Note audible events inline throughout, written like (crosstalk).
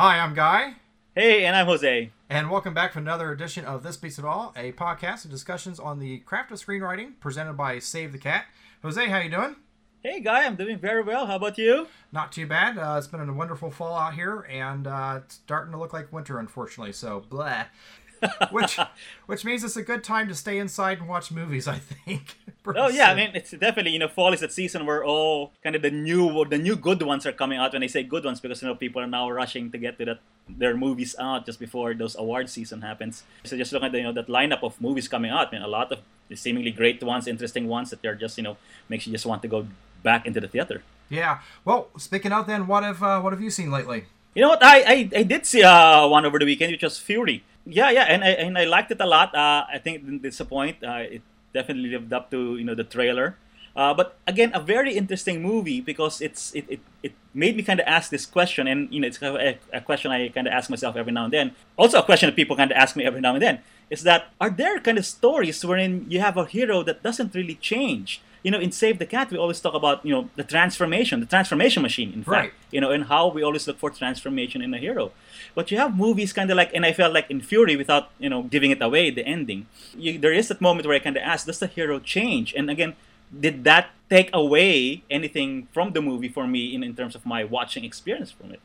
Hi, I'm Guy, Hey, and I'm Jose. and welcome back for another edition of This Beats It All, a podcast of discussions on the craft of screenwriting presented by Save the Cat. Jose, how you doing? Hey, Guy, I'm doing very well. How about you? Not too bad. Uh, it's been a wonderful fall out here, and uh, it's starting to look like winter, unfortunately. So, blah. (laughs) which, (laughs) which means it's a good time to stay inside and watch movies. I think. (laughs) Oh yeah, I mean it's definitely you know fall is that season where all kind of the new the new good ones are coming out. When I say good ones, because you know people are now rushing to get to that their movies out just before those award season happens. So just look at the, you know that lineup of movies coming out. I mean, a lot of seemingly great ones, interesting ones that they're just you know makes you just want to go back into the theater. Yeah. Well, speaking of then, what have uh, what have you seen lately? You know what? I, I, I did see uh, one over the weekend, which was Fury. Yeah, yeah, and I, and I liked it a lot. Uh, I think didn't disappoint. Uh, it definitely lived up to you know the trailer. Uh, but again, a very interesting movie because it's it, it, it made me kind of ask this question, and you know it's a, a question I kind of ask myself every now and then. Also, a question that people kind of ask me every now and then is that are there kind of stories wherein you have a hero that doesn't really change? You know, in Save the Cat, we always talk about you know the transformation, the transformation machine. In fact, Right. you know, and how we always look for transformation in a hero. But you have movies kind of like, and I felt like in Fury, without you know giving it away, the ending, you, there is that moment where I kind of ask, does the hero change? And again, did that take away anything from the movie for me in, in terms of my watching experience from it?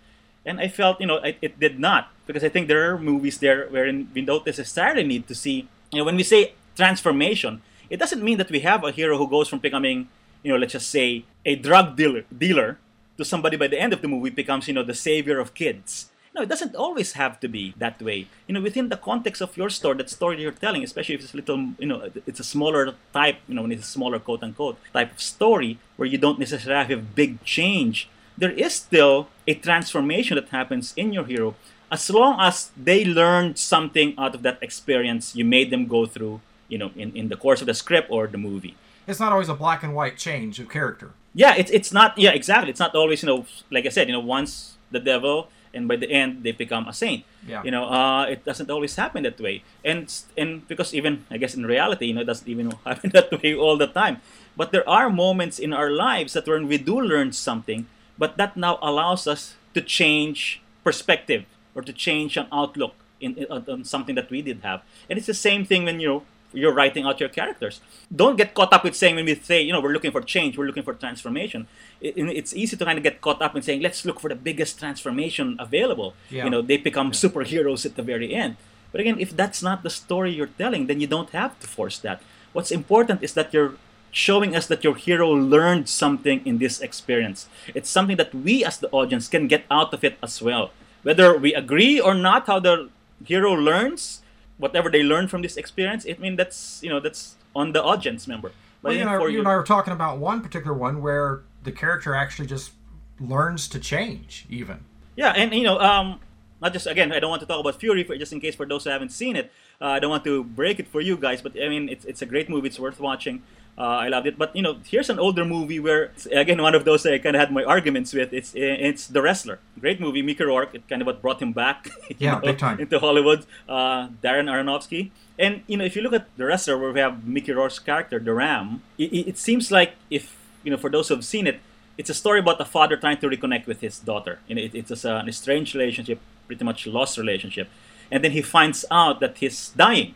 And I felt, you know, it, it did not because I think there are movies there wherein we don't necessarily need to see, you know, when we say transformation, it doesn't mean that we have a hero who goes from becoming, you know, let's just say a drug dealer dealer to somebody by the end of the movie becomes, you know, the savior of kids. No, it doesn't always have to be that way. You know, within the context of your story, that story you're telling, especially if it's a little, you know, it's a smaller type, you know, when it's a smaller quote unquote type of story where you don't necessarily have big change, there is still a transformation that happens in your hero as long as they learned something out of that experience you made them go through, you know, in, in the course of the script or the movie. It's not always a black and white change of character. Yeah, it's it's not yeah exactly. It's not always you know like I said you know once the devil and by the end they become a saint. Yeah. You know, uh, it doesn't always happen that way, and and because even I guess in reality, you know, it doesn't even (laughs) happen that way all the time. But there are moments in our lives that when we do learn something, but that now allows us to change perspective or to change an outlook in, in on something that we did have, and it's the same thing when you know you're writing out your characters. Don't get caught up with saying when we say, you know, we're looking for change, we're looking for transformation. It, it- it's easy to kind of get caught up in saying, let's look for the biggest transformation available. Yeah. You know, they become superheroes at the very end. But again, if that's not the story you're telling, then you don't have to force that. What's important is that you're showing us that your hero learned something in this experience. It's something that we as the audience can get out of it as well. Whether we agree or not how the hero learns, whatever they learn from this experience, I mean that's you know that's on the audience member. But Well, you, know, for you and I were talking about one particular one where the character actually just learns to change, even. Yeah, and you know, um, not just again, I don't want to talk about Fury for just in case for those who haven't seen it. Uh, I don't want to break it for you guys, but I mean, it's it's a great movie. It's worth watching. Uh, I loved it. But you know, here's an older movie where again one of those I kind of had my arguments with. It's it's The Wrestler. Great movie. Mickey Rourke. It kind of what brought him back. (laughs) Yeah, know, big time. into Hollywood. Uh, Darren Aronofsky. And you know, if you look at The Wrestler, where we have Mickey Rourke's character, the Ram, it, it seems like if you know, for those who have seen it, it's a story about a father trying to reconnect with his daughter. You know, it, it's just an estranged relationship, pretty much lost relationship, and then he finds out that he's dying.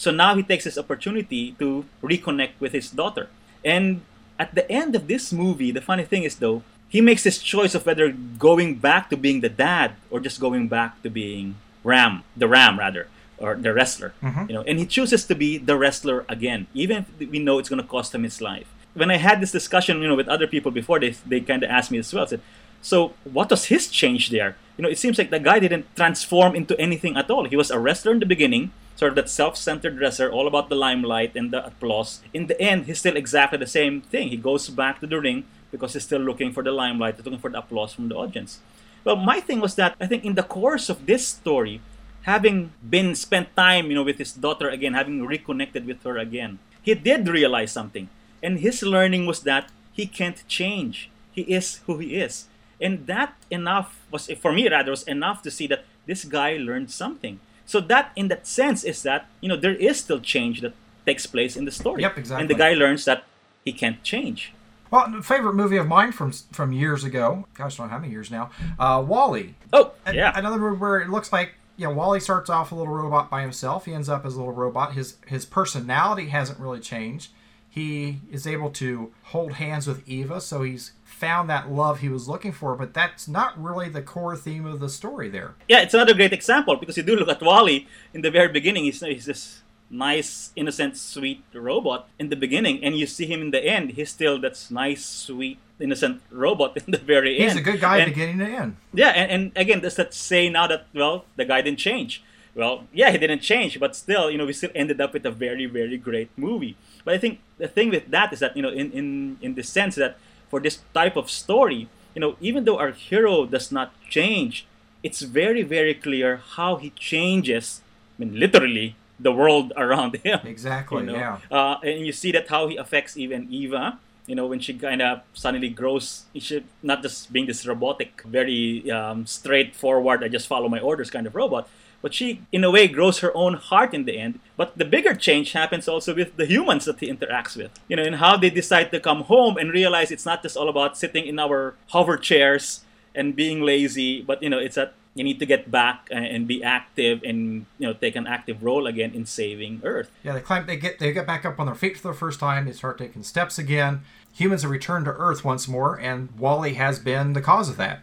So now he takes this opportunity to reconnect with his daughter. And at the end of this movie, the funny thing is though, he makes this choice of whether going back to being the dad or just going back to being Ram, the Ram rather, or the wrestler. Mm-hmm. You know, and he chooses to be the wrestler again, even if we know it's going to cost him his life. When I had this discussion, you know, with other people before, they they kind of asked me as well. Said, so what was his change there? You know, it seems like the guy didn't transform into anything at all. He was a wrestler in the beginning, sort of that self-centered wrestler, all about the limelight and the applause. In the end, he's still exactly the same thing. He goes back to the ring because he's still looking for the limelight, looking for the applause from the audience. Well, my thing was that I think in the course of this story, having been spent time, you know, with his daughter again, having reconnected with her again, he did realize something. And his learning was that he can't change. He is who he is. And that enough was for me rather was enough to see that this guy learned something. So that in that sense is that, you know, there is still change that takes place in the story. Yep, exactly. And the guy learns that he can't change. Well, favorite movie of mine from from years ago. Gosh, I don't know how many years now. Uh, WALL-E. Oh, A- yeah. Another movie where it looks like you know WALL-E starts off a little robot by himself. He ends up as a little robot. His his personality hasn't really changed. He is able to hold hands with Eva, so he's found that love he was looking for. But that's not really the core theme of the story there. yeah, it's another great example because you do look at WALL-E in the very beginning. He's, he's this nice, innocent, sweet robot in the beginning, and you see him in the end. He's still that nice, sweet, innocent robot (laughs) in the very He's end. He's a good guy And- beginning to end. Yeah, and, and again, does that say now that well, the guy didn't change? Well, yeah, he didn't change, but still, you know, we still ended up with a very, very great movie. But I think the thing with that is that you know, in in in the sense that for this type of story, you know, even though our hero does not change, it's very, very clear how he changes. I mean, literally the world (laughs) around him. Exactly. You know? Yeah. Uh, and you see that how he affects even Eva. You know, when she kind of suddenly grows, she not just being this robotic, very um, straightforward, I just follow my orders kind of robot, but she, in a way, grows her own heart in the end. But the bigger change happens also with the humans that he interacts with. You know, and how they decide to come home and realize it's not just all about sitting in our hover chairs and being lazy, but you know, it's that you need to get back and, and be active and you know take an active role again in saving Earth. Yeah, they climb. They get they get back up on their feet for the first time. They start taking steps again. Humans have returned to Earth once more, and WALL-E has been the cause of that.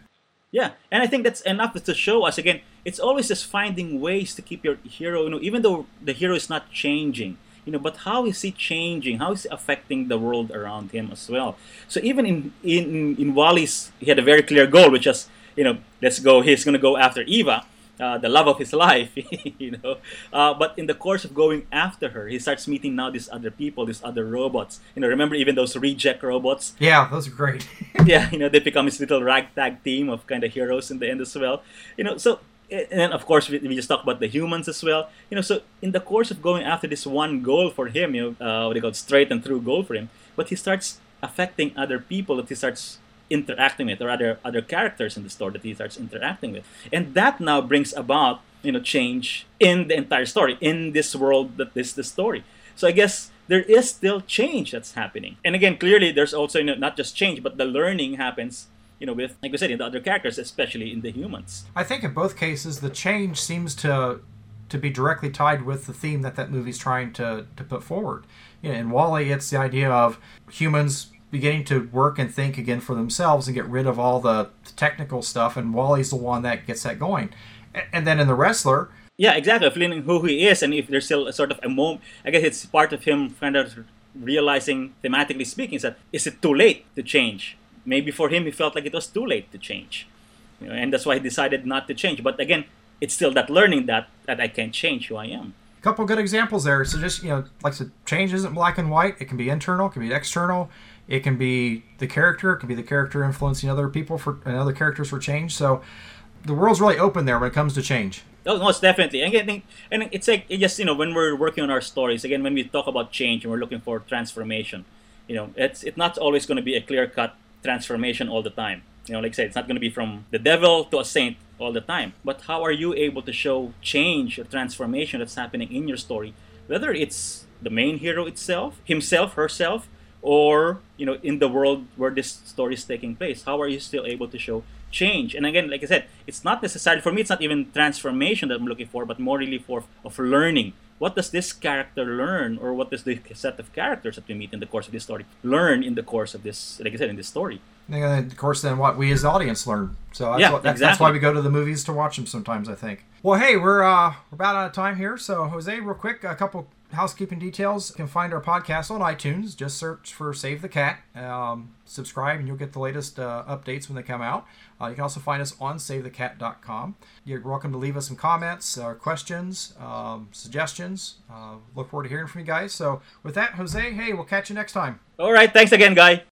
Yeah, and I think that's enough to show us again. It's always just finding ways to keep your hero, you know, even though the hero is not changing, you know, but how is he changing? How is he affecting the world around him as well? So even in in in WALL-E's, he had a very clear goal, which is, you know, let's go. He's going to go after Eva, uh, the love of his (laughs) life, you know. Uh, but in the course of going after her, he starts meeting now these other people, these other robots. You know, remember even those reject robots? Yeah, those are great. (laughs) yeah, you know, they become this little ragtag team of kind of heroes in the end as well. You know, so and then of course we, we just talk about the humans as well. You know, so in the course of going after this one goal for him, you know, uh, what they call straight and through goal for him, but he starts affecting other people that he starts interacting with, or other other characters in the story that he starts interacting with, and that now brings about you know change in the entire story in this world that is the story. So I guess there is still change that's happening. And again, clearly there's also you know, not just change, but the learning happens, you know, with like we said in the other characters, especially in the humans. I think in both cases, the change seems to to be directly tied with the theme that that movie's trying to to put forward. You know, in WALL-E, it's the idea of humans beginning to work and think again for themselves and get rid of all the technical stuff, and WALL-E's the one that gets that going. And then in the wrestler, Yeah, exactly. Feeling who he is, and if there's still a sort of a moment, I guess it's part of him kind of realizing, thematically speaking, is that is it too late to change? Maybe for him, he felt like it was too late to change, you know, and that's why he decided not to change. But again, it's still that learning that that I can't change who I am. a couple good examples there. So just you know, like I said, change isn't black and white. It can be internal, it can be external. It can be the character. It can be the character influencing other people for and other characters for change. So the world's really open there when it comes to change. Oh, most definitely. And again, and it's like it just you know when we're working on our stories again when we talk about change and we're looking for transformation, you know, it's it's not always going to be a clear cut transformation all the time. You know, like I said, it's not going to be from the devil to a saint all the time. But how are you able to show change or transformation that's happening in your story, whether it's the main hero itself, himself, herself, or you know in the world where this story is taking place how are you still able to show change and again like i said it's not necessarily for me it's not even transformation that i'm looking for but more really for of learning what does this character learn or what does the set of characters that we meet in the course of this story learn in the course of this like i said in this story And of course, then what we as the audience learn. So that's, Yeah, what, that's, that's why we go to the movies to watch them sometimes. I think. Well, hey, we're uh, we're about out of time here. So Jose, real quick, a couple housekeeping details. You can find our podcast on iTunes. Just search for Save the Cat. Um, subscribe, and you'll get the latest uh, updates when they come out. Uh, you can also find us on SaveTheCat.com. You're welcome to leave us some comments, uh, questions, um, suggestions. Uh, look forward to hearing from you guys. So with that, Jose, hey, we'll catch you next time. all right thanks again guy